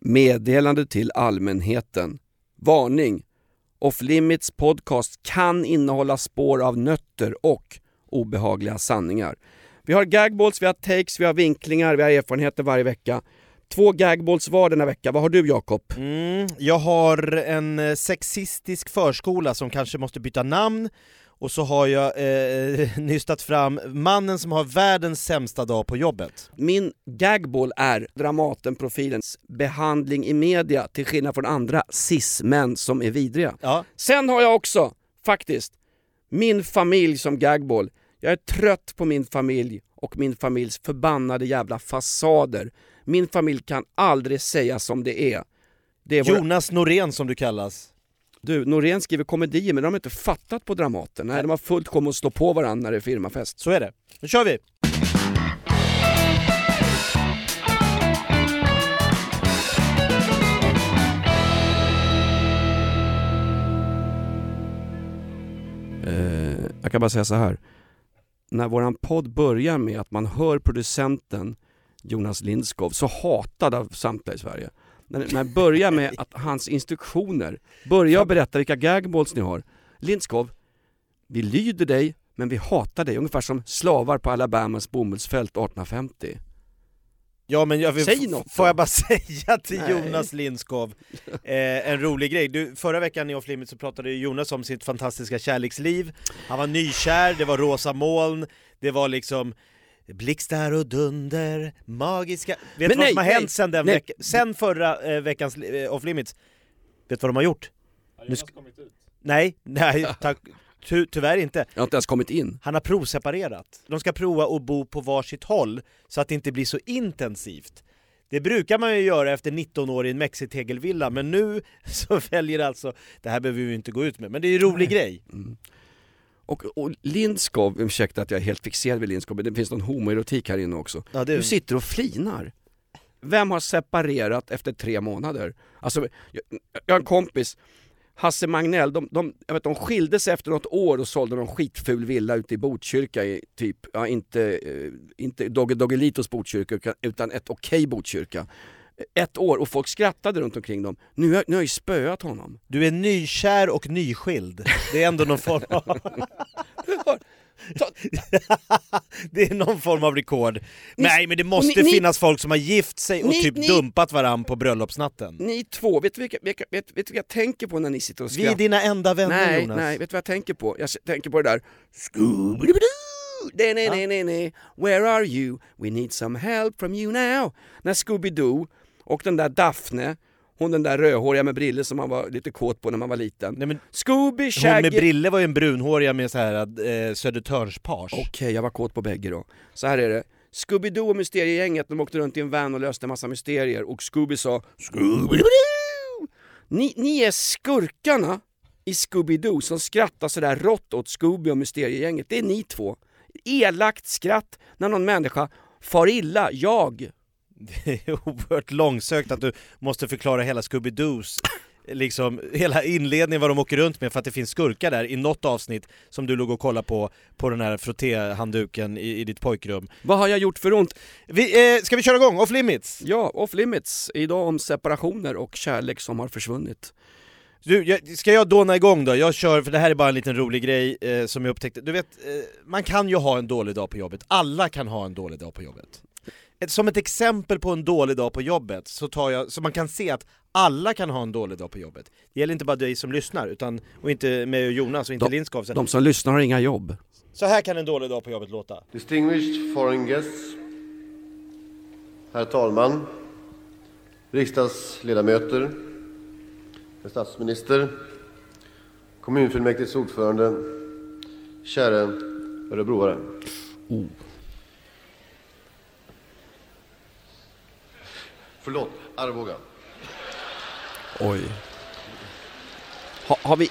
Meddelande till allmänheten. Varning! Off Limits podcast kan innehålla spår av nötter och obehagliga sanningar. Vi har gagballs, vi har takes, vi har vinklingar, vi har erfarenheter varje vecka. Två gagballs var denna vecka. Vad har du Jakob? Mm, jag har en eh, sexistisk förskola som kanske måste byta namn, och så har jag eh, nystat fram mannen som har världens sämsta dag på jobbet. Min gagball är Dramatenprofilens behandling i media till skillnad från andra cis-män som är vidriga. Ja. Sen har jag också, faktiskt, min familj som gagball. Jag är trött på min familj och min familjs förbannade jävla fasader. Min familj kan aldrig säga som det är. Det är våra... Jonas Norén som du kallas. Du, Norén skriver komedier men de har inte fattat på Dramaten. Nej, de har fullt kom att slå på varandra när det är firmafest. Så är det. Nu kör vi! Eh, jag kan bara säga så här. När våran podd börjar med att man hör producenten Jonas Lindskov, så hatad av samtliga i Sverige. När, när det börjar med att hans instruktioner, börja och berätta vilka gagballs ni har. Lindskov, vi lyder dig men vi hatar dig, ungefär som slavar på Alabamas bomullsfält 1850. Ja men jag vill, Säg något får jag bara säga till Nej. Jonas Lindskov, eh, en rolig grej. Du, förra veckan i Off Limits så pratade Jonas om sitt fantastiska kärleksliv. Han var nykär, det var rosa moln, det var liksom blixtar och dunder, magiska... Vet du vad nej, som har nej, hänt sen, den nej. veck- sen förra eh, veckans eh, Off Limits? Vet du vad de har gjort? Nu sk- nej, nej, tack. Ty, tyvärr inte. Jag har inte ens kommit in. Han har provseparerat. De ska prova att bo på varsitt håll så att det inte blir så intensivt. Det brukar man ju göra efter 19 år i en mexitegelvilla, men nu så väljer alltså, det här behöver vi ju inte gå ut med, men det är ju en rolig grej. Och, och Lindskov, ursäkta att jag är helt fixerad vid Lindskov, men det finns någon homoerotik här inne också. Ja, det- Du sitter och flinar. Vem har separerat efter tre månader? Alltså, jag, jag har en kompis, Hasse Magnell, de, de, jag vet, de skilde sig efter något år och sålde någon skitful villa ute i Botkyrka i typ, ja inte, eh, inte Dogge Doggelitos Botkyrka utan- ett okej Botkyrka. Ett år och folk skrattade runt omkring dem. Nu har, nu har jag ju spöat honom. Du är nykär och nyskild. Det är ändå någon form av... det är någon form av rekord. Nej men det måste ni- ni- finnas folk som har gift sig och ni- typ ni- dumpat varann på bröllopsnatten. Ni två, vet du vilka, vilka, vet, vet du vilka jag tänker på när ni sitter och Vi skrattar? är dina enda vänner nej, Jonas. Nej, vet du vad jag tänker på? Jag s- tänker på det där Scooby-Doo! Nej, nej, nej, nej, nej. Where are you? We need some help from you now. När Scooby-Doo och den där Daphne, hon den där rödhåriga med briller som man var lite kåt på när man var liten. Nej, men Scooby, hon Shaggy... med brille var ju en brunhåriga med så här eh, Södertörnspage. Okej, jag var kåt på bägge då. Så här är det. Scooby-Doo och Mysteriegänget, de åkte runt i en van och löste en massa mysterier och Scooby sa Scooby-Doo! Ni, ni är skurkarna i Scooby-Doo som skrattar sådär rått åt Scooby och Mysteriegänget. Det är ni två. Elakt skratt när någon människa far illa. Jag. Det är oerhört långsökt att du måste förklara hela Scooby-Doos liksom hela inledningen vad de åker runt med för att det finns skurkar där i något avsnitt som du låg och kollade på på den här frottéhandduken i, i ditt pojkrum. Vad har jag gjort för ont? Vi, eh, ska vi köra igång? Off limits? Ja, off limits. Idag om separationer och kärlek som har försvunnit. Du, jag, ska jag dåna igång då? Jag kör, för det här är bara en liten rolig grej eh, som jag upptäckte. Du vet, eh, man kan ju ha en dålig dag på jobbet. Alla kan ha en dålig dag på jobbet. Ett, som ett exempel på en dålig dag på jobbet, så tar jag, så man kan se att alla kan ha en dålig dag på jobbet. Det gäller inte bara dig som lyssnar, utan, och inte mig och Jonas och inte De- Lindskov. De som lyssnar har inga jobb. Så här kan en dålig dag på jobbet låta. Distinguished foreign guests, herr talman, riksdagsledamöter, herr statsminister, kommunfullmäktiges ordförande, kära örebroare. Förlåt, Arboga. Oj. Ha, har vi...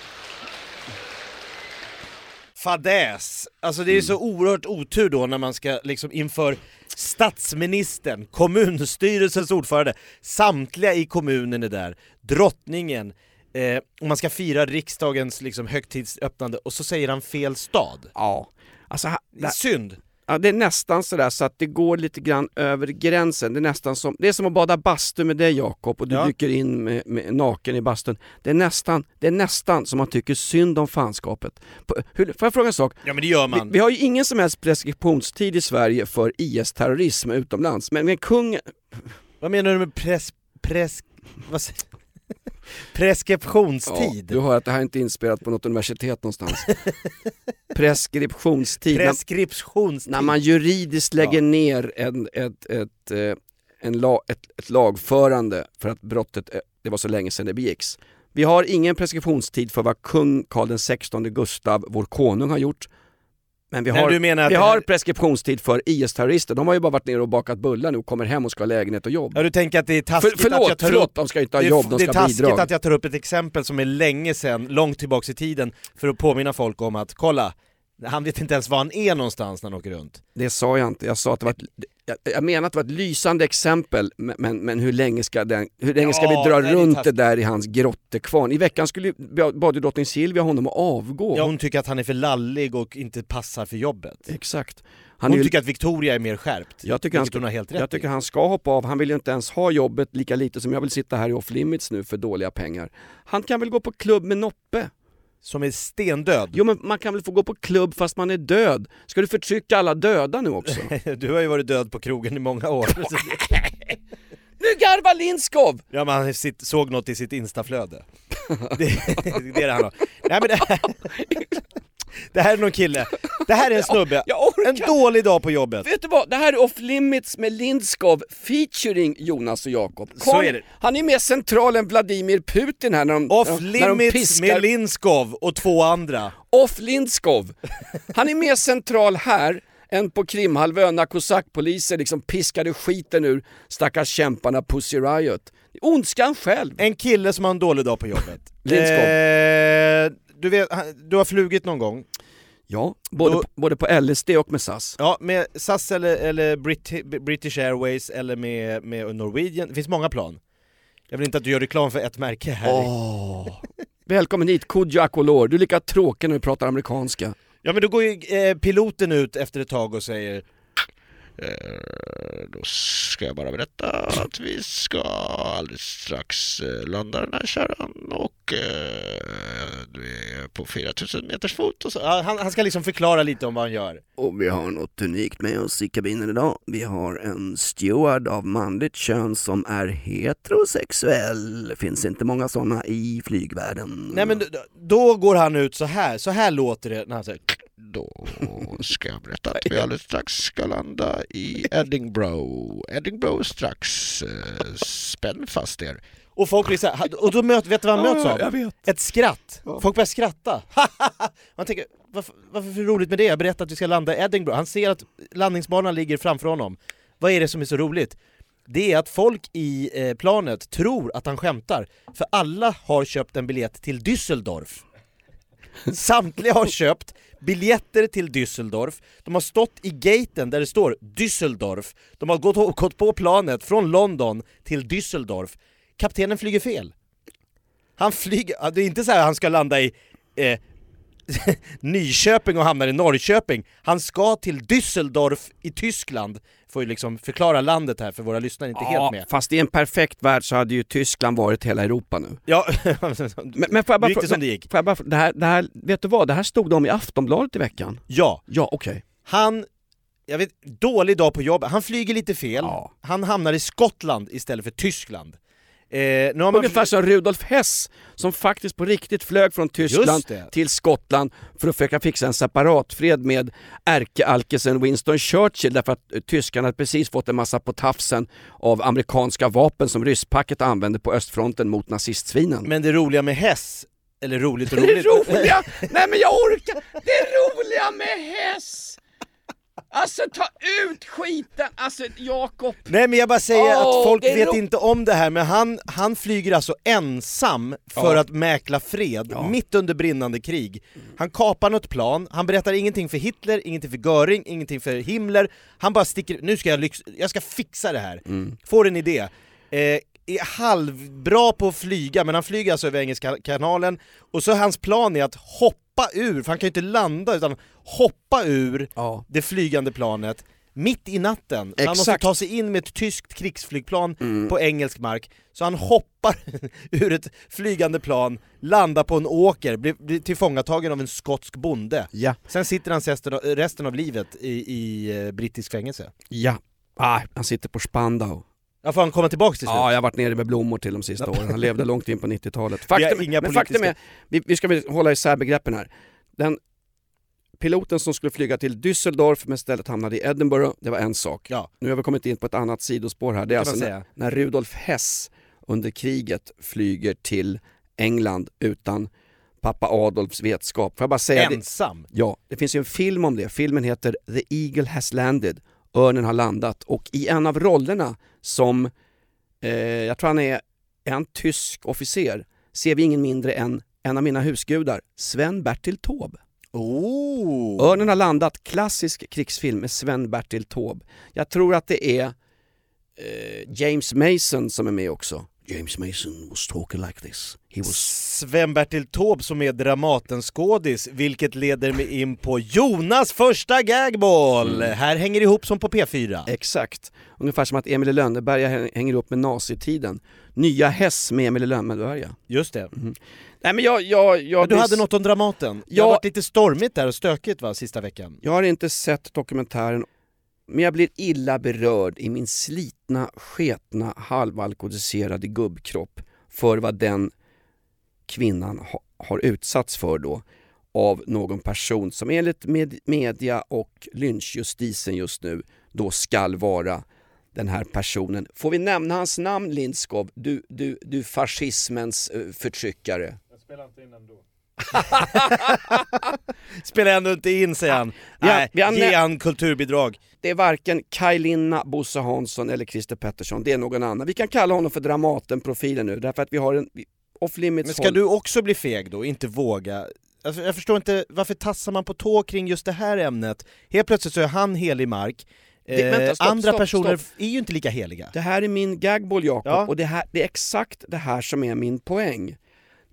Fadäs! Alltså det är så oerhört otur då när man ska liksom inför statsministern, kommunstyrelsens ordförande, samtliga i kommunen är där, drottningen, eh, och man ska fira riksdagens liksom högtidsöppnande och så säger han fel stad. Ja. Alltså, ha- Det är synd! Ja, det är nästan sådär så att det går lite grann över gränsen. Det är nästan som, det är som att bada bastu med dig Jakob och du Ja. dyker in med, med, naken i bastun. Det är, nästan, det är nästan som man tycker synd om fanskapet. På, hur, får jag fråga en sak? Ja men det gör Vi, man. vi har ju ingen som helst preskriptionstid i Sverige för IS-terrorism utomlands, men med kung... Vad menar du med pres... pres... vad säger Ja, Preskriptionstid? du hör att det här inte är inspelat på något universitet någonstans. Preskriptionstid. När, Preskriptionstid? när man juridiskt lägger Ja. ner en, ett, ett, eh, en la, ett, ett lagförande för att brottet, eh, det var så länge sedan det begicks. Vi har ingen preskriptionstid för vad kung Karl XVI Gustav, vår konung, har gjort. Men vi Men har, att vi det har preskriptionstid för IS-terrorister. De har ju bara varit nere och bakat bullar nu och kommer hem och ska ha lägenhet och jobb. Ja du tänker att det är För, taskigt förlåt, att jag tar förlåt, upp... de ska inte ha jobb, de det är ska taskigt bidrag. att jag tar upp ett exempel som är länge sedan, långt tillbaks i tiden, för att påminna folk om att kolla, han vet inte ens var han är någonstans när han åker runt. Det sa jag inte, jag sa att det var ett, jag, jag menar att det var ett lysande exempel, men, men, hur länge ska, den, hur länge ska Ja, vi dra nej, runt det där i hans grottekvarn? I veckan skulle bad ju drottning Silvia honom att avgå. Ja, hon tycker att han är för lallig och inte passar för jobbet. Exakt. Han Hon ju, tycker att Victoria är mer skärpt, jag tycker, han ska, hon har helt rätt jag tycker i. han ska hoppa av, han vill ju inte ens ha jobbet lika lite som jag vill sitta här i off limits nu för dåliga pengar. Han kan väl gå på klubb med Noppe? Som är stendöd. Jo men man kan väl få gå på klubb fast man är död? Ska du förtrycka alla döda nu också? Du har ju varit död på krogen i många år. nu garvar Lindskov! Ja men han såg något i sitt instaflöde. Det, det är det han har. Nej men det här, det här är någon kille, det här är en snubbe, en dålig dag på jobbet. Vet du vad, det här är off limits med Lindskov featuring Jonas och Jakob. Så är det. Han är mer central än Vladimir Putin här när de, Off när de, limits piskar. med Linskov och två andra. Off Lindskov. Han är mer central här än på Krimhalvön när kosackpoliser liksom piskade skiten ur stackars kämparna Pussy Riot. Ondskan själv. En kille som har en dålig dag på jobbet. Lindskov. Eh, du, vet, du har flugit någon gång? Ja, både, Då- på, både på LSD och med SAS. Ja, med SAS eller, eller Brit- British Airways eller med, med Norwegian, det finns många plan. Jag vill inte att du gör reklam för ett märke här. Åh. Välkommen hit, Kodjo Akolor. Du är lika tråkig när du pratar amerikanska. Ja men då går ju eh, piloten ut efter ett tag och säger Då ska jag bara berätta att vi ska alldeles strax eh, landa den här kärran och eh, du är på 4000 meters fot och så. ja, han, han ska liksom förklara lite om vad han gör. Och vi har något unikt med oss i kabinen idag. Vi har en steward av manligt kön som är heterosexuell. Finns inte många sådana i flygvärlden. Nej men då, då går han ut så här, så här låter det när han säger Då ska jag berätta att vi alldeles strax ska landa i Edinburgh. Edinburgh strax. Eh, Spänn fast er. Och folk blir så här, och då möter, vet du vad han möts av? Ett skratt. Folk börjar skratta. Man tänker, varför, varför är det roligt med det? Jag berättar att vi ska landa i Edinburgh. Han ser att landningsbanan ligger framför honom. Vad är det som är så roligt? Det är att folk i eh, planet tror att han skämtar, för alla har köpt en biljett till Düsseldorf. Samtliga har köpt biljetter till Düsseldorf, de har stått i gaten där det står Düsseldorf, de har gått, gått på planet från London till Düsseldorf. Kaptenen flyger fel. Han flyger, det är inte så här att han ska landa i eh, Nyköping och hamnar i Norrköping. Han ska till Düsseldorf i Tyskland. Får ju liksom förklara landet här för våra lyssnare inte helt med. fast i en perfekt värld så hade ju Tyskland varit hela Europa nu. Ja, Men, men får jag bara gick det som det gick. Får jag bara, frå- det, här, det här, vet du vad? Det här stod det om i Aftonbladet i veckan. Ja, Ja, okej. han, jag vet, dålig dag på jobbet, han flyger lite fel, Ja. han hamnar i Skottland istället för Tyskland. Eh, nu har man Ungefär som Rudolf Hess som faktiskt på riktigt flög från Tyskland det. till Skottland för att försöka fixa en separatfred med ärkealkisen Winston Churchill därför att eh, tyskarna precis fått en massa på tafsen av amerikanska vapen som rysspacket använde på östfronten mot nazistsvinen. Men det roliga med Hess, eller roligt och det roligt... roliga, nej men jag orkar, det roliga med Hess! Alltså ta ut skiten, alltså Jakob. Nej men jag bara säger Åh, att folk vet ro- inte om det här, men han, han flyger alltså ensam för Ja. att mäkla fred, Ja. mitt under brinnande krig. Han kapar något plan, han berättar ingenting för Hitler, ingenting för Göring, ingenting för Himmler, han bara sticker, nu ska jag, lyx, jag ska fixa det här. Mm. Får en idé. Eh, är halvbra på att flyga, men han flyger alltså över Engelska kanalen, och så hans plan är att hoppa hoppa ur, för han kan ju inte landa utan hoppa ur Ja. det flygande planet mitt i natten. Så han måste Exakt. ta sig in med ett tyskt krigsflygplan Mm. på engelsk mark, så han hoppar ur ett flygande plan, landar på en åker, blir, blir tillfångatagen av en skotsk bonde. Ja. Sen sitter han resten av, resten av livet i, i eh, brittisk fängelse. Ja. Ah, han sitter på Spandau. Ja, får han komma tillbaka till slut? Ja, jag har varit nere med blommor till de sista åren. Han levde långt in på 90-talet. Vi har Faktum, inga men faktum politiska- är, vi, vi ska väl hålla isär begreppen här. Den piloten som skulle flyga till Düsseldorf men istället hamnade i Edinburgh, det var en sak. Ja. Nu har vi kommit in på ett annat sidospår här. Det är alltså när, när Rudolf Hess under kriget flyger till England utan pappa Adolfs vetskap. Får jag bara säga det? Ensam? Ja, det finns ju en film om det. Filmen heter The Eagle Has Landed. Örnen har landat. Och i en av rollerna som, eh, jag tror han är en tysk officer, ser vi ingen mindre än en av mina husgudar, Sven-Bertil Taube. Oh. Örnen har landat, klassisk krigsfilm med Sven-Bertil Taube. Jag tror att det är eh, James Mason som är med också. James Mason was talking like this. He was... Sven-Bertil Taube som är Dramatenskådis, vilket leder mig in på Jonas första gagball! Mm. Här hänger det ihop som på P4. Exakt. Ungefär som att Emil i Lönneberga hä- hänger upp med nazitiden. Nya Häss med Emil i Lönneberga. Just det. Nej men jag, jag, jag, Men du det- hade något om Dramaten? Det Ja. har varit lite stormigt där och stökigt va, sista veckan? Jag har inte sett dokumentären, men jag blir illa berörd i min slitna, sketna, halvalkoholiserade gubbkropp för vad den kvinnan ha, har utsatts för då av någon person som enligt med, media och lynchjustisen just nu då skall vara den här personen. Får vi nämna hans namn Lindskov, du, du, du fascismens eh, förtryckare. förtryckare? Spelar ändå inte in säger han. Har- Nej, har ge han kulturbidrag. Det är varken Kaj Linna, Bosse Hansson eller Christer Pettersson, det är någon annan. Vi kan kalla honom för Dramaten-profilen nu därför att vi har en off limits Men ska håll- du också bli feg då, inte våga? Alltså, jag förstår inte, varför tassar man på tå kring just det här ämnet? Helt plötsligt så är han helig mark, Det- eh, vänta, stopp, andra stopp, personer stopp. är ju inte lika heliga. Det här är min gagball Jakob Ja. och det, här, det är exakt det här som är min poäng.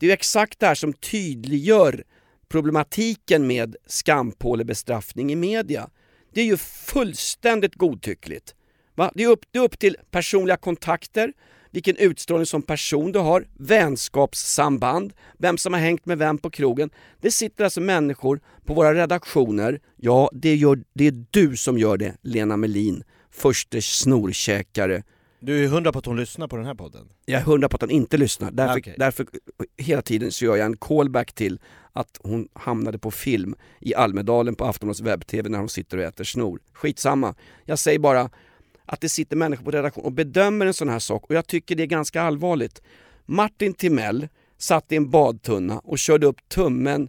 Det är ju exakt det här som tydliggör problematiken med skampålebestraffning i media. Det är ju fullständigt godtyckligt. Va? Det, är upp, det är upp till personliga kontakter, vilken utstrålning som person du har, vänskapssamband, vem som har hängt med vem på krogen. Det sitter alltså människor på våra redaktioner, ja det, gör, det är du som gör det, Lena Melin, förste snorkäkare. Du är hundra på att hon lyssnar på den här podden? Jag är hundra på att hon inte lyssnar, därför, Okej. därför hela tiden så gör jag en callback till att hon hamnade på film i Almedalen på Aftonbladets webb-tv när hon sitter och äter snor. Skitsamma. Jag säger bara att det sitter människor på redaktion och bedömer en sån här sak och jag tycker det är ganska allvarligt. Martin Timell satt i en badtunna och körde upp tummen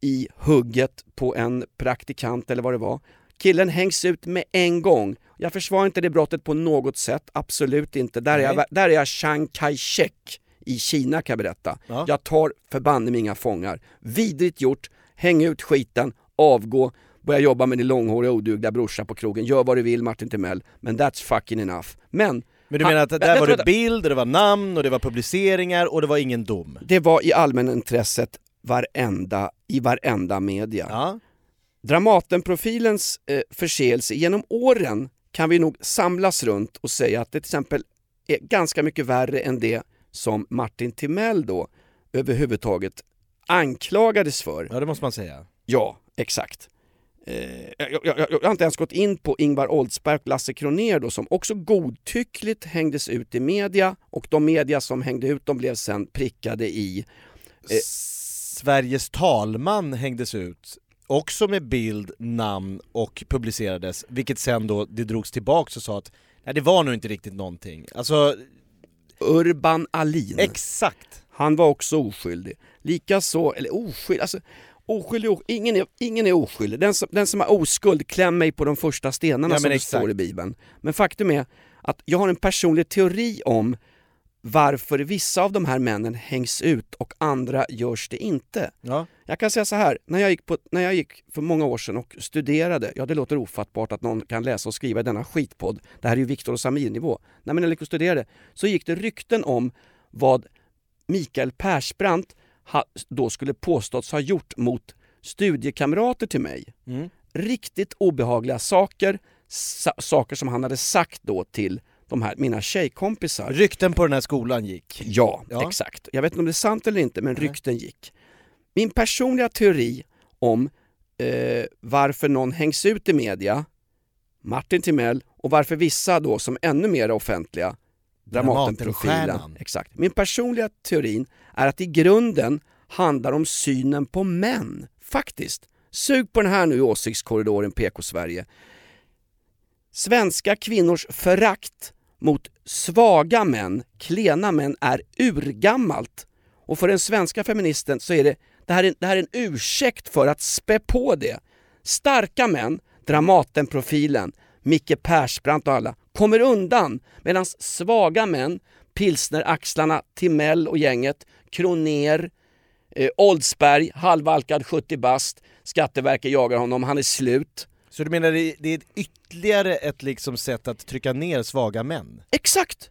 i hugget på en praktikant eller vad det var. Killen hängs ut med en gång. Jag försvarar inte det brottet på något sätt, absolut inte. Där är jag, där är jag Chiang Kai-shek i Kina kan jag berätta. Ja. Jag tar förbanne inga fångar. Vidrigt gjort, häng ut skiten, avgå, börja jobba med din långhåriga odugliga brorsa på krogen. Gör vad du vill Martin Timell, men that's fucking enough. Men Men du menar att där var det bild, och det var namn, och det var publiceringar, och det var ingen dom? det var i allmänintresset varenda, i varenda media. Ja. Dramatenprofilens eh, förseelse genom åren kan vi nog samlas runt och säga att det till exempel är ganska mycket värre än det som Martin Timell då överhuvudtaget anklagades för. ja, det måste man säga. Ja, exakt. Eh, jag, jag, jag, jag har inte ens gått in på Ingvar Oldsberg och Lasse Kronér då som också godtyckligt hängdes ut i media och de media som hängde ut dem blev sen prickade i Eh. Sveriges talman hängdes ut, också med bild, namn och publicerades, vilket sen då det drogs tillbaks och sa att nej, det var nog inte riktigt någonting. Alltså, Urban Alin. exakt! Han var också oskyldig. Likaså, eller oskyldig, alltså oskyldig, ingen är, ingen är oskyldig. Den som, den som har oskuld, kläm mig på de första stenarna Ja, som det står i Bibeln. Men faktum är att jag har en personlig teori om varför vissa av de här männen hängs ut och andra görs det inte. Ja. Jag kan säga så här, när jag gick, på, när jag gick för många år sedan och studerade, ja det låter ofattbart att någon kan läsa och skriva i denna skitpodd, det här är ju Viktor och Samir-nivå. Nej men när jag gick och studerade så gick det rykten om vad Mikael Persbrandt ha, då skulle påståtts ha gjort mot studiekamrater till mig. Mm. Riktigt obehagliga saker, sa saker som han hade sagt då till de här, mina tjejkompisar. Rykten på den här skolan gick. Ja, Ja. exakt. Jag vet inte om det är sant eller inte, men Nej. rykten gick. Min personliga teori om eh, varför någon hängs ut i media, Martin Timell, och varför vissa då som ännu mer offentliga, Dramatenprofilen. Exakt. Min personliga teorin är att i grunden handlar om synen på män. Faktiskt. Sug på den här nu i åsiktskorridoren PK-Sverige. Svenska kvinnors förakt mot svaga män, klena män, är urgammalt. Och för den svenska feministen så är det, det här är, det här är en ursäkt för att spä på det. Starka män, Dramatenprofilen, Micke Persbrandt och alla, kommer undan medan svaga män, pilsneraxlarna, Timell och gänget, Kroner, eh, Oldsberg, halvalkad 70 bast, Skatteverket jagar honom, han är slut. Så du menar det, det är ytterligare ett liksom sätt att trycka ner svaga män? Exakt!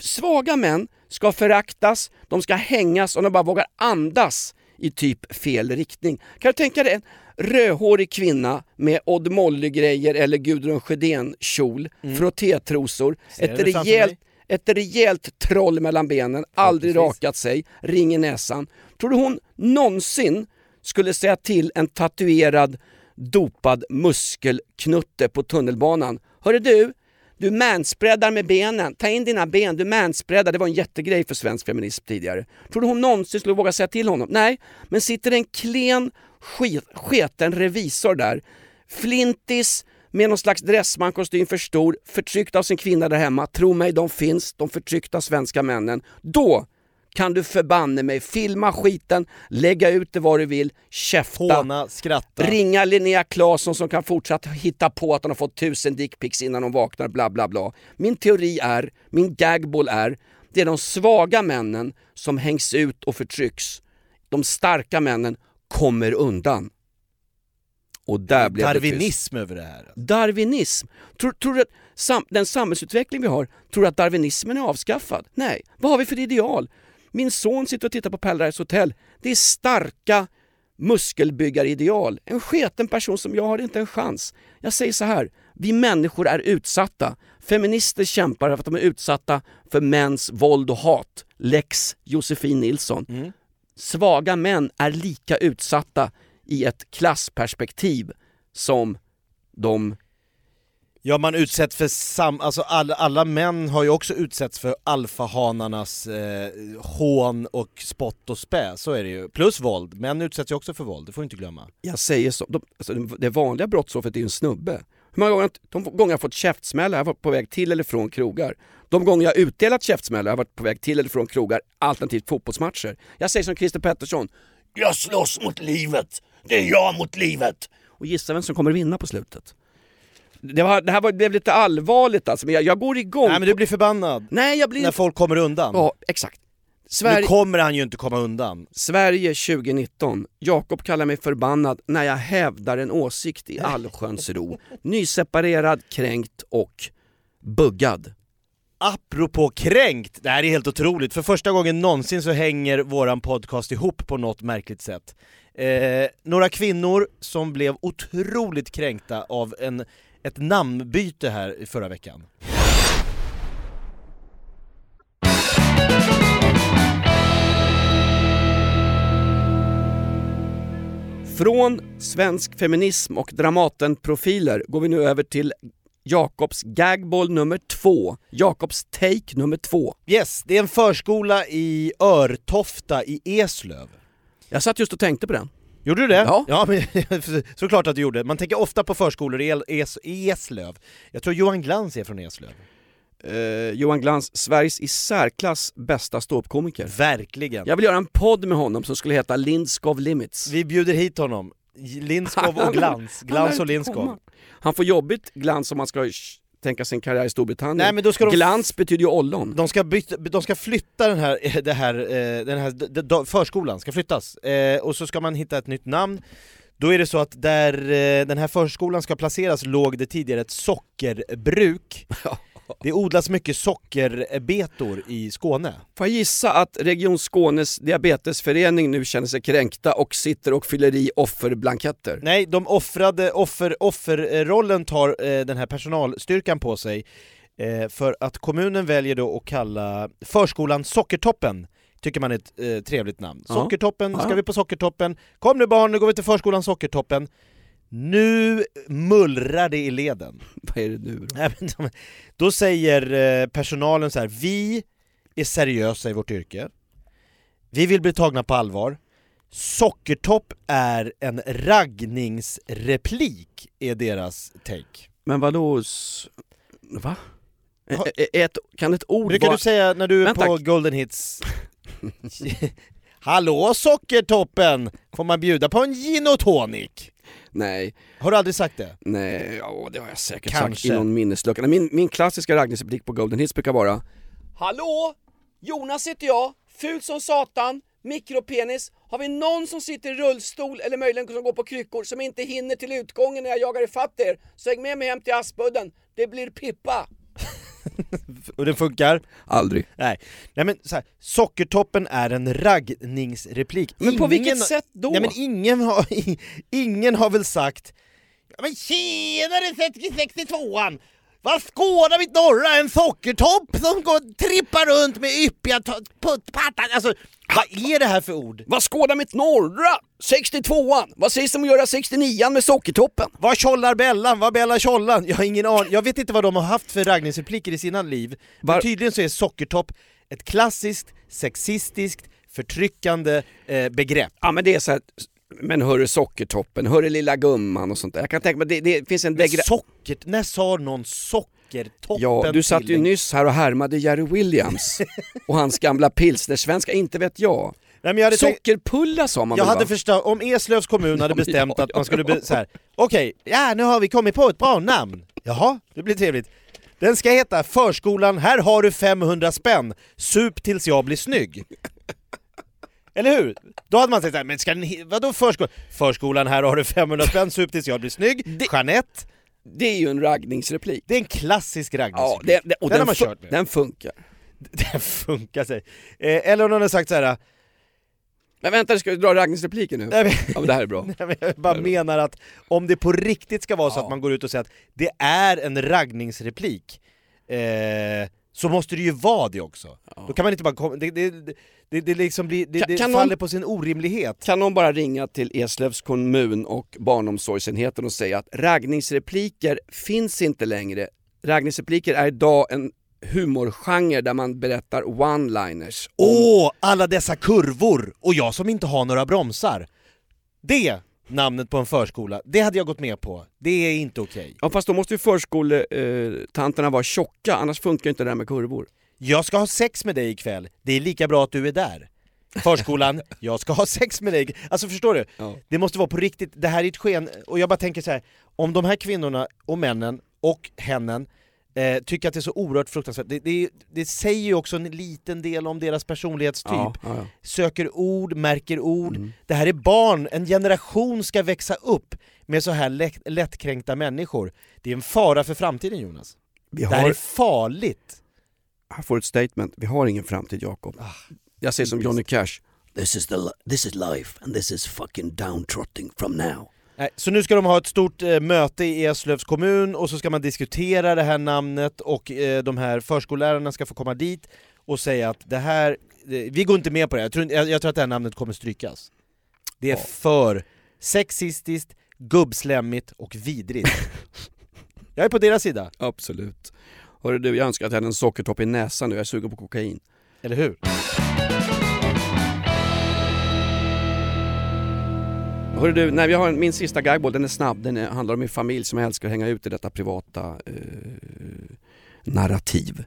Svaga män ska föraktas, de ska hängas och de bara vågar andas i typ fel riktning. Kan du tänka dig en rödhårig kvinna med Odd Molly-grejer eller Gudrun Sjödén-kjol, frottétrosor, Ser ett rejält, ett rejält troll mellan benen, aldrig precis. rakat sig, ring i näsan. Tror du hon någonsin skulle säga till en tatuerad, dopad muskelknutte på tunnelbanan. Hörru du, du manspreadar med benen, ta in dina ben, du manspreadar. Det var en jättegrej för svensk feminism tidigare. Tror du hon någonsin skulle våga säga till honom? Nej, men sitter en klen, skit, sketen revisor där, flintis, med någon slags dressmankostym för stor, förtryckt av sin kvinna där hemma. Tro mig, de finns, de förtryckta svenska männen. Då kan du förbanne mig filma skiten, lägga ut det vad du vill, käfta. Håna, skratta. Ringa Linnea Claesson som kan fortsätta hitta på att hon har fått tusen dickpics innan hon vaknar, bla bla bla. Min teori är, min gagball är, det är de svaga männen som hängs ut och förtrycks. De starka männen kommer undan. Och där blev det. Darwinism över det här. Darwinism. Tror, tror du att sam, den samhällsutveckling vi har, tror du att darwinismen är avskaffad? Nej. Vad har vi för ideal? Min son sitter och tittar på Paradise Hotel. Det är starka muskelbyggarideal. En sketen person som jag har inte en chans. Jag säger så här, vi människor är utsatta. Feminister kämpar för att de är utsatta för mäns våld och hat. Lex Josefin Nilsson. Svaga män är lika utsatta i ett klassperspektiv som de... Ja man utsätts för sam, alltså alla, alla män har ju också utsätts för alfahanarnas eh, hån och spott och spä, så är det ju. Plus våld, män utsätts ju också för våld, det får du inte glömma. Jag säger så, de, alltså det vanliga brottsoffret är ju en snubbe. Hur många gånger, de gånger jag har fått käftsmällar, jag har varit på väg till eller från krogar. De gånger jag har utdelat käftsmällar, jag har varit på väg till eller från krogar, alternativt fotbollsmatcher. Jag säger som Christer Pettersson, jag slåss mot livet, det är jag mot livet. Och gissa vem som kommer vinna på slutet? Det, var, det här var, blev lite allvarligt alltså, men jag, jag går igång. Nej men du blir förbannad Nej, jag blir... när folk kommer undan. Ja, exakt. Nu Sverige, kommer han ju inte komma undan. Sverige 2019. Jakob kallar mig förbannad när jag hävdar en åsikt i allsköns ro. Nyseparerad, kränkt och buggad. Apropå kränkt, det här är helt otroligt. För första gången någonsin så hänger våran podcast ihop på något märkligt sätt. Eh, några kvinnor som blev otroligt kränkta av en, ett namnbyte här i förra veckan. Från svensk feminism och Dramaten-profiler går vi nu över till Jakobs gagball nummer två. Jakobs take nummer två. Yes, det är en förskola i Örtofta i Eslöv. Jag satt just och tänkte på den. Gjorde du det? Ja. ja men, såklart att du gjorde. Man tänker ofta på förskolor i Es- Eslöv. Jag tror Johan Glans är från Eslöv. Eh, Johan Glans, Sveriges i särklass bästa ståuppkomiker. Verkligen. Jag vill göra en podd med honom som skulle heta Lindskov Limits. Vi bjuder hit honom. Lindskov och Glans. Glans och Lindskov. Han får jobbigt glans om man ska tänka sin karriär i Storbritannien. Nej men då ska de Glans betyder ju ollon. De ska, byta, de ska flytta den här, det här, eh, den här d- d- förskolan, ska flyttas. Eh, och så ska man hitta ett nytt namn. Då är det så att där eh, den här förskolan ska placeras låg det tidigare ett sockerbruk. Det odlas mycket sockerbetor i Skåne. Får jag gissa att Region Skånes diabetesförening nu känner sig kränkta och sitter och fyller i offerblanketter? Nej, de offrade, offer, offerrollen tar eh, den här personalstyrkan på sig eh, för att kommunen väljer då att kalla förskolan Sockertoppen tycker man är ett eh, trevligt namn. Ja. Sockertoppen, ska Ja. vi på Sockertoppen? Kom nu barn, nu går vi till förskolan Sockertoppen. Nu mullrar det i leden. Vad är det nu då? Då säger eh, personalen så här: vi är seriösa i vårt yrke, vi vill bli tagna på allvar, Sockertopp är en raggningsreplik, är deras take. Men vadå? Va? Ha- Ett, kan ett ord Brukar vara... du säga när du är Vänta. på Golden Hits? Hallå Sockertoppen! Får man bjuda på en gin och tonic? Nej, Har du aldrig sagt det? nej, ja, det har jag säkert sagt Kanske. i någon minneslucka. Min, min klassiska raggningsreplik på Golden Hits brukar vara Hallå! Jonas heter jag, ful som satan, mikropenis. Har vi någon som sitter i rullstol eller möjligen som går på kryckor som inte hinner till utgången när jag jagar ifatt er? Så häng med mig hem till Aspudden, det blir Pippa! Och den funkar? Aldrig. Nej, Nej men så här, Sockertoppen är en raggningsreplik. Men på vilket sätt då? Nej men ingen har, ingen har väl sagt men tjenare 62an! Vad skådar mitt norra? En sockertopp som går, trippar runt med yppiga puttpattar, alltså vad är det här för ord? Vad skådar mitt norra? 62an! Vad sägs om att göra 69an med sockertoppen? Vad tjollar Bellan? Vad Bella tjollan? Jag har ingen aning, jag vet inte vad de har haft för raggningsrepliker i sina liv Men Var- tydligen så är sockertopp ett klassiskt, sexistiskt, förtryckande eh, begrepp Ja men det är så här, men hörru sockertoppen, hörru lilla gumman och sånt där. Jag kan tänka mig, det, det finns en degra... Sockert, när sa någon sockertoppen Ja, du satt ju nyss här och härmade Jerry Williams och hans gamla pilsnersvenska, inte vet jag. Nej, jag tänkt, Sockerpulla sa man jag väl hade förstått, om Eslövs kommun hade Ja, bestämt ja, att man skulle be, så här. okej, ja nu har vi kommit på ett bra namn. Jaha, det blir trevligt. Den ska heta Förskolan, här har du 500 spänn, sup tills jag blir snygg. Eller hur? Då hade man sagt såhär, men ska den, vadå förskolan? Förskolan, här har du 500 spänn, sup tills jag blir snygg. Det- Jeanette, Det är ju en raggningsreplik. det är en klassisk Ja, raggningsreplik. det, det, och Den den, har man kört med. den funkar. Den funkar sig. Eh, eller om någon har sagt så här. Men vänta, ska vi dra raggningsrepliken nu? Nej, men, Ja men det här är bra. nej, men jag bara menar att om det på riktigt ska vara så Ja. att man går ut och säger att det är en raggningsreplik, eh, så måste det ju vara det också. Då kan man inte bara komma, det, det, det, det liksom blir, det, Kan- kan någon- faller på sin orimlighet. Kan någon bara ringa till Eslövs kommun och barnomsorgsenheten och säga att raggningsrepliker finns inte längre. Raggningsrepliker är idag en humorgenre där man berättar one-liners. Åh, alla dessa kurvor! Och jag som inte har några bromsar. Det, namnet på en förskola, det hade jag gått med på. Det är inte okej. Ja fast då måste ju förskoletanterna vara tjocka, annars funkar inte det där med kurvor. Jag ska ha sex med dig ikväll, det är lika bra att du är där. Förskolan, jag ska ha sex med dig. Alltså förstår du? Ja. Det måste vara på riktigt, det här är ett sken, och jag bara tänker så här. om de här kvinnorna och männen och hennen eh, tycker att det är så oerhört fruktansvärt, det, det, det säger ju också en liten del om deras personlighetstyp. Ja, ja, ja. Söker ord, märker ord, Mm. det här är barn, en generation ska växa upp med så här lätt, lättkränkta människor. Det är en fara för framtiden Jonas. Vi Det här är har, farligt. här får ett statement, vi har ingen framtid Jakob. Ah, Jag säger som Johnny Cash. This is the this is life, and this is fucking downtrotting from now. Nej, Så nu ska de ha ett stort eh, möte i Eslövs kommun och så ska man diskutera det här namnet och eh, de här förskollärarna ska få komma dit och säga att det här, eh, vi går inte med på det, jag tror, jag, jag tror att det här namnet kommer strykas. Det är Ja. för sexistiskt, gubbslemmigt och vidrigt. jag är på deras sida, Absolut. Hörru du, jag önskar att jag hade en sockertopp i näsan nu, jag är sugen på kokain. eller hur? Hörru du, nej, vi har en, min sista gagboll, den är snabb, den är, handlar om min familj som jag älskar att hänga ut i detta privata eh, narrativ.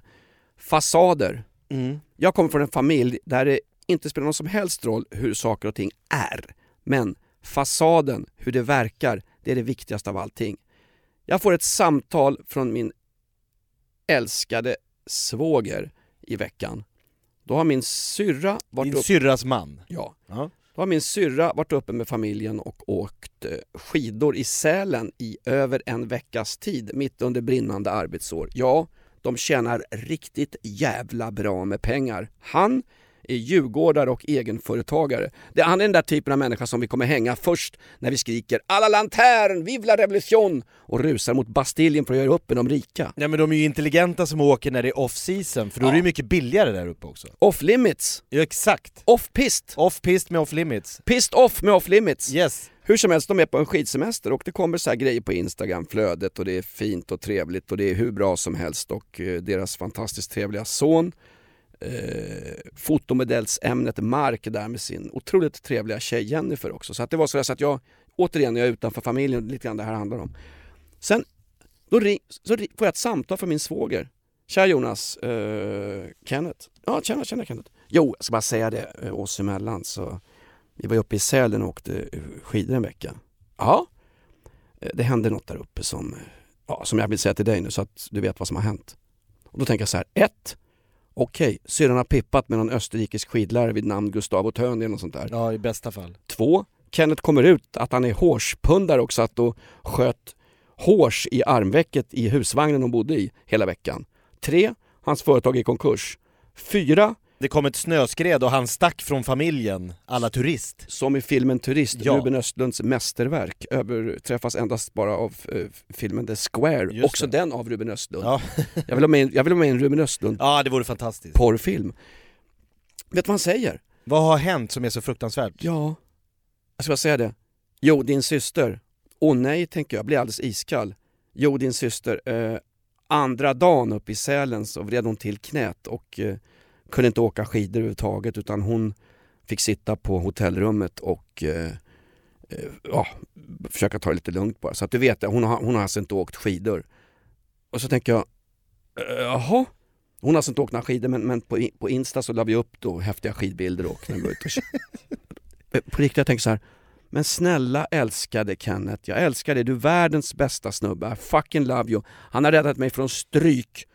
Fasader. Mm. Jag kommer från en familj där det inte spelar någon som helst roll hur saker och ting är. Men fasaden, hur det verkar, det är det viktigaste av allting. Jag får ett samtal från min älskade svåger i veckan. Då har min syrra varit Din upp... syrras man. Ja. Ja. Då har min syrra varit uppe med familjen och åkt eh, skidor i Sälen i över en veckas tid, mitt under brinnande arbetsår. Ja, de tjänar riktigt jävla bra med pengar. Han djurgårdare och egenföretagare. Det, han är den där typen av människa som vi kommer hänga först när vi skriker “Alla lantern, vive la revolution!” och rusar mot Bastiljen för att göra upp med de rika. Ja men de är ju intelligenta som åker när det är off-season, för då är det ju mycket billigare där uppe också. Off limits, Ja exakt! off pist, Off-pist med off-limits. pissed off med off limits. Yes. Hur som helst, de är på en skidsemester och det kommer så här grejer på Instagram-flödet och det är fint och trevligt och det är hur bra som helst och eh, deras fantastiskt trevliga son eh, fotomodellsämnet Mark där med sin otroligt trevliga tjej Jennifer också. Så att det var så, så att jag, återigen, jag är utanför familjen, lite grann det här handlar om. Sen då ring, så får jag ett samtal från min svåger. Tja Jonas, eh, Kenneth. Ja, tjena, tjena Kenneth. Jo, jag ska bara säga det eh, oss emellan så vi var ju uppe i Sälen och åkte eh, skidor en vecka. Ja, eh, det hände något där uppe som, ja, som jag vill säga till dig nu så att du vet vad som har hänt. Och då tänker jag så här, ett, okej, syrran har pippat med någon österrikisk skidlärare vid namn Gustavo Thön eller något sånt där. Ja, i bästa fall. Två, Kenneth kommer ut att han är hårspundare och satt och sköt hårs i armvecket i husvagnen de bodde i hela veckan. Tre, hans företag är i konkurs. Fyra, Det kom ett snöskred och han stack från familjen, alla turist. som i filmen Turist, Ja. Ruben Östlunds mästerverk, överträffas endast bara av eh, filmen The Square, Just också det. den av Ruben Östlund. Ja. Jag, vill ha med, jag vill ha med en Ruben Östlund ja, det vore fantastiskt. porrfilm. Vet du vad han säger? Vad har hänt som är så fruktansvärt? Ja, jag ska bara säga det. Jo, din syster. Åh nej, tänker jag, blir alldeles iskall. Jo, din syster. Eh, andra dagen uppe i Sälen så vred hon till knät och eh, kunde inte åka skidor överhuvudtaget utan hon fick sitta på hotellrummet och eh, eh, ja, försöka ta det lite lugnt bara. Så att du vet, hon har, hon har alltså inte åkt skidor. Och så tänker jag, eh, jaha? Hon har alltså inte åkt några skidor men, men på, på Insta så la vi upp då häftiga skidbilder och när vi var ute och På riktigt, jag tänker så här. Men snälla älskade Kenneth, jag älskar dig, du är världens bästa snubbe, I fucking love you. Han har räddat mig från stryk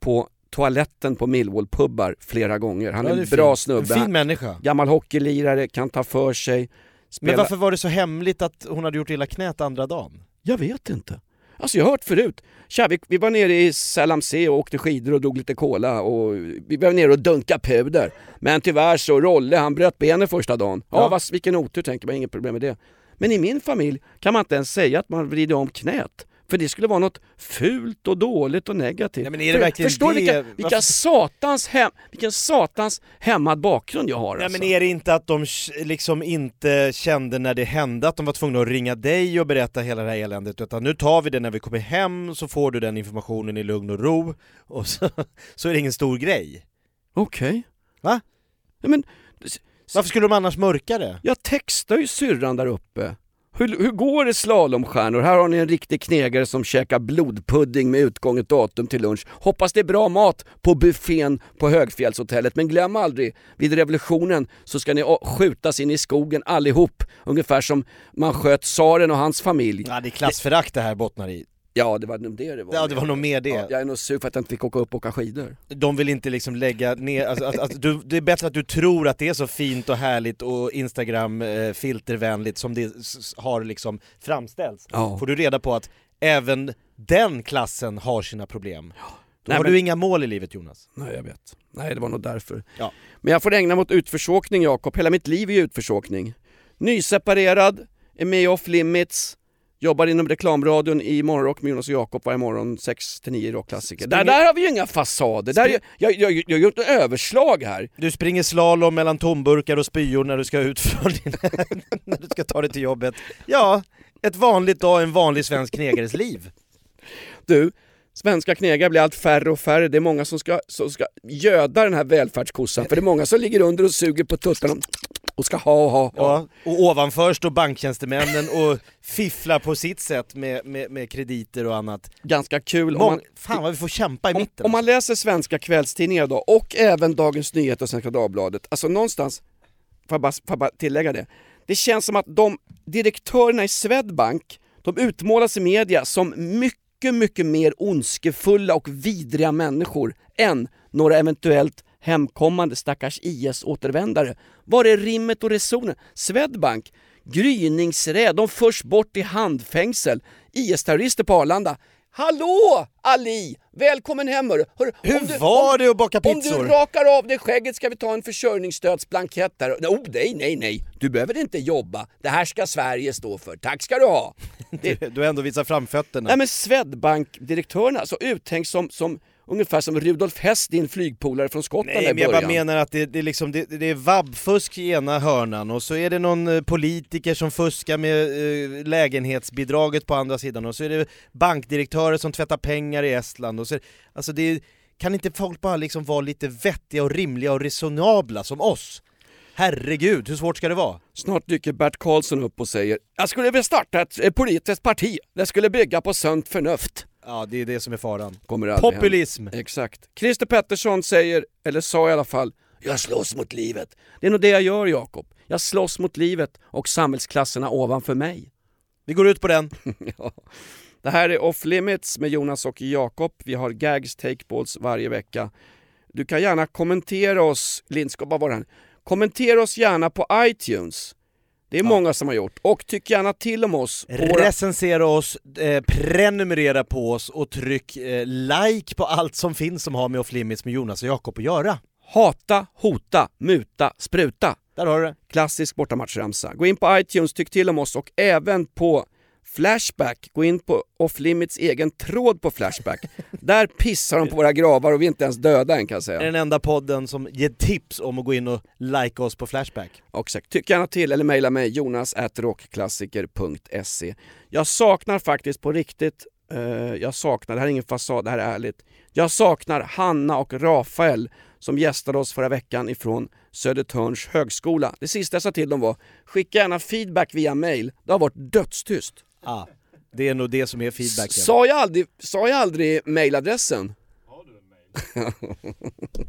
på toaletten på Millwall-pubbar flera gånger. Han Ja, är en bra fint. snubbe, En fin människa. gammal hockeylirare, kan ta för sig. Men Spela... varför var det så hemligt att hon hade gjort illa knät andra dagen? Jag vet inte. Alltså jag har hört förut. Tja, vi, vi var nere i Salamsee och åkte skidor och drog lite cola och vi var nere och dunka puder. Men tyvärr så Rolle, han bröt benen första dagen. Ja, Ja. Vad, vilken otur tänker man, inget problem med det. Men i min familj kan man inte ens säga att man vrider om knät. För det skulle vara något fult och dåligt och negativt. Nej, men är det För, förstår det? vilka, Varför- vilka satans hem, vilken satans hämmad bakgrund jag har Nej alltså. men är det inte att de liksom inte kände när det hände att de var tvungna att ringa dig och berätta hela det här eländet utan nu tar vi det när vi kommer hem så får du den informationen i lugn och ro och så, så är det ingen stor grej. Okej. Va? Nej, men Varför skulle de annars mörka det? Jag textar ju syrran där uppe. Hur, hur går det slalomstjärnor? Här har ni en riktig knegare som käkar blodpudding med utgånget datum till lunch. Hoppas det är bra mat på buffén på Högfjällshotellet. Men glöm aldrig, vid revolutionen så ska ni skjutas in i skogen allihop. Ungefär som man sköt tsaren och hans familj. Ja det är klassförakt det här bottnar i. Ja, det var nog det det var. Ja det var nog mer det. Ja, jag är nog sur för att jag inte fick åka upp och åka skidor. De vill inte liksom lägga ner, alltså, att, att du, det är bättre att du tror att det är så fint och härligt och instagram-filtervänligt som det s- s- har liksom framställts. Ja. Får du reda på att även den klassen har sina problem. Då Nej, har men- du inga mål i livet Jonas. Nej, jag vet. Nej, det var nog därför. Ja. Men jag får ägna mig åt utförsåkning, Jakob. Hela mitt liv är ju utförsåkning. Nyseparerad, är med i Off Limits, jobbar inom reklamradion i Morgonrock med Jonas och Jakob varje morgon 6-9 i rockklassiker. Där, där har vi ju inga fasader. Där, är- jag, jag, jag, jag har gjort ett överslag här. Du springer slalom mellan tomburkar och spyor när du ska ut från din... när du ska ta dig till jobbet. Ja, ett vanligt dag, en vanlig svensk knegares liv. Du, svenska knegare blir allt färre och färre. Det är många som ska, som ska göda den här välfärdskossan. För det är många som ligger under och suger på tuttarna och ska ha och ha. Ja, och ovanför står banktjänstemännen och fifflar på sitt sätt med, med, med krediter och annat. Ganska kul. om Mång, man- fan vad vi får kämpa i om, mitten. om man läser svenska kvällstidningar då, och även Dagens Nyheter och Svenska Dagbladet, alltså någonstans, får jag bara, får jag bara tillägga det, det känns som att de direktörerna i Swedbank, de utmålas i media som mycket, mycket mer ondskefulla och vidriga människor än några eventuellt hemkommande stackars IS-återvändare. Var är rimmet och resonen? Swedbank, gryningsräd, de förs bort i handfängsel. IS-terrorister på Arlanda. Hallå Ali! Välkommen hem hörru! hörru Hur om du, var om, det att baka Om pizzor? du rakar av dig skägget ska vi ta en försörjningsstödsblankett där. Oh, nej, nej, nej. Du behöver inte jobba. Det här ska Sverige stå för. Tack ska du ha. Det, Du har ändå visat framfötterna. nej men Swedbank-direktörerna, så uttänkt som, som ungefär som Rudolf Hess, din flygpolare från Skottland Nej men jag bara menar att det, det, är liksom, det, det är vabbfusk i ena hörnan och så är det någon eh, politiker som fuskar med eh, lägenhetsbidraget på andra sidan och så är det bankdirektörer som tvättar pengar i Estland och så Alltså det kan inte folk bara liksom vara lite vettiga och rimliga och resonabla som oss? Herregud, hur svårt ska det vara? Snart dyker Bert Karlsson upp och säger Jag skulle vilja starta ett eh, politiskt parti. Det skulle bygga på sunt förnuft. Ja, det är det som är faran. Kommer aldrig Populism! hända. Exakt. Christer Pettersson säger, eller sa i alla fall, jag slåss mot livet. Det är nog det jag gör Jakob. Jag slåss mot livet och samhällsklasserna ovanför mig. Vi går ut på den. Ja. Det här är Off Limits med Jonas och Jakob. Vi har gags, takeballs varje vecka. Du kan gärna kommentera oss, Lindskog, vad var det här? Kommentera oss gärna på iTunes. Det är många som har gjort. Och tyck gärna till om oss. Recensera oss, eh, prenumerera på oss och tryck eh, like på allt som finns som har med Off Limits med Jonas och Jakob att göra. Hata, hota, muta, spruta. Där har du det. Klassisk bortamatchramsa. Gå in på iTunes, tyck till om oss och även på Flashback. Gå in på Off Limits egen tråd på Flashback. Där pissar de på våra gravar och vi är inte ens döda än kan jag Det är säga. den enda podden som ger tips om att gå in och like oss på Flashback. Exakt. Tyck gärna till eller mejla mig jonas.rockklassiker.se Jag saknar faktiskt på riktigt, eh, jag saknar, det här är ingen fasad, det här är ärligt. Jag saknar Hanna och Rafael som gästade oss förra veckan ifrån Södertörns högskola. Det sista jag sa till dem var, skicka gärna feedback via mail. Det har varit dödstyst. Ah, det är nog det som är feedbacken. Sa jag aldrig, sa jag aldrig mailadressen? Har du en mail?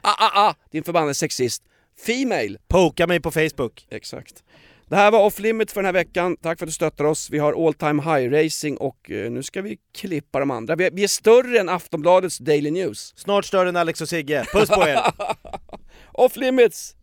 ah, ah, ah, din förbannade sexist. Female. Poka mig på Facebook. Exakt. Det här var Off Limit för den här veckan. Tack för att du stöttar oss. Vi har All Time High Racing och eh, nu ska vi klippa de andra. Vi är, vi är större än Aftonbladets Daily News. Snart större än Alex och Sigge. Puss på er! Off Limits!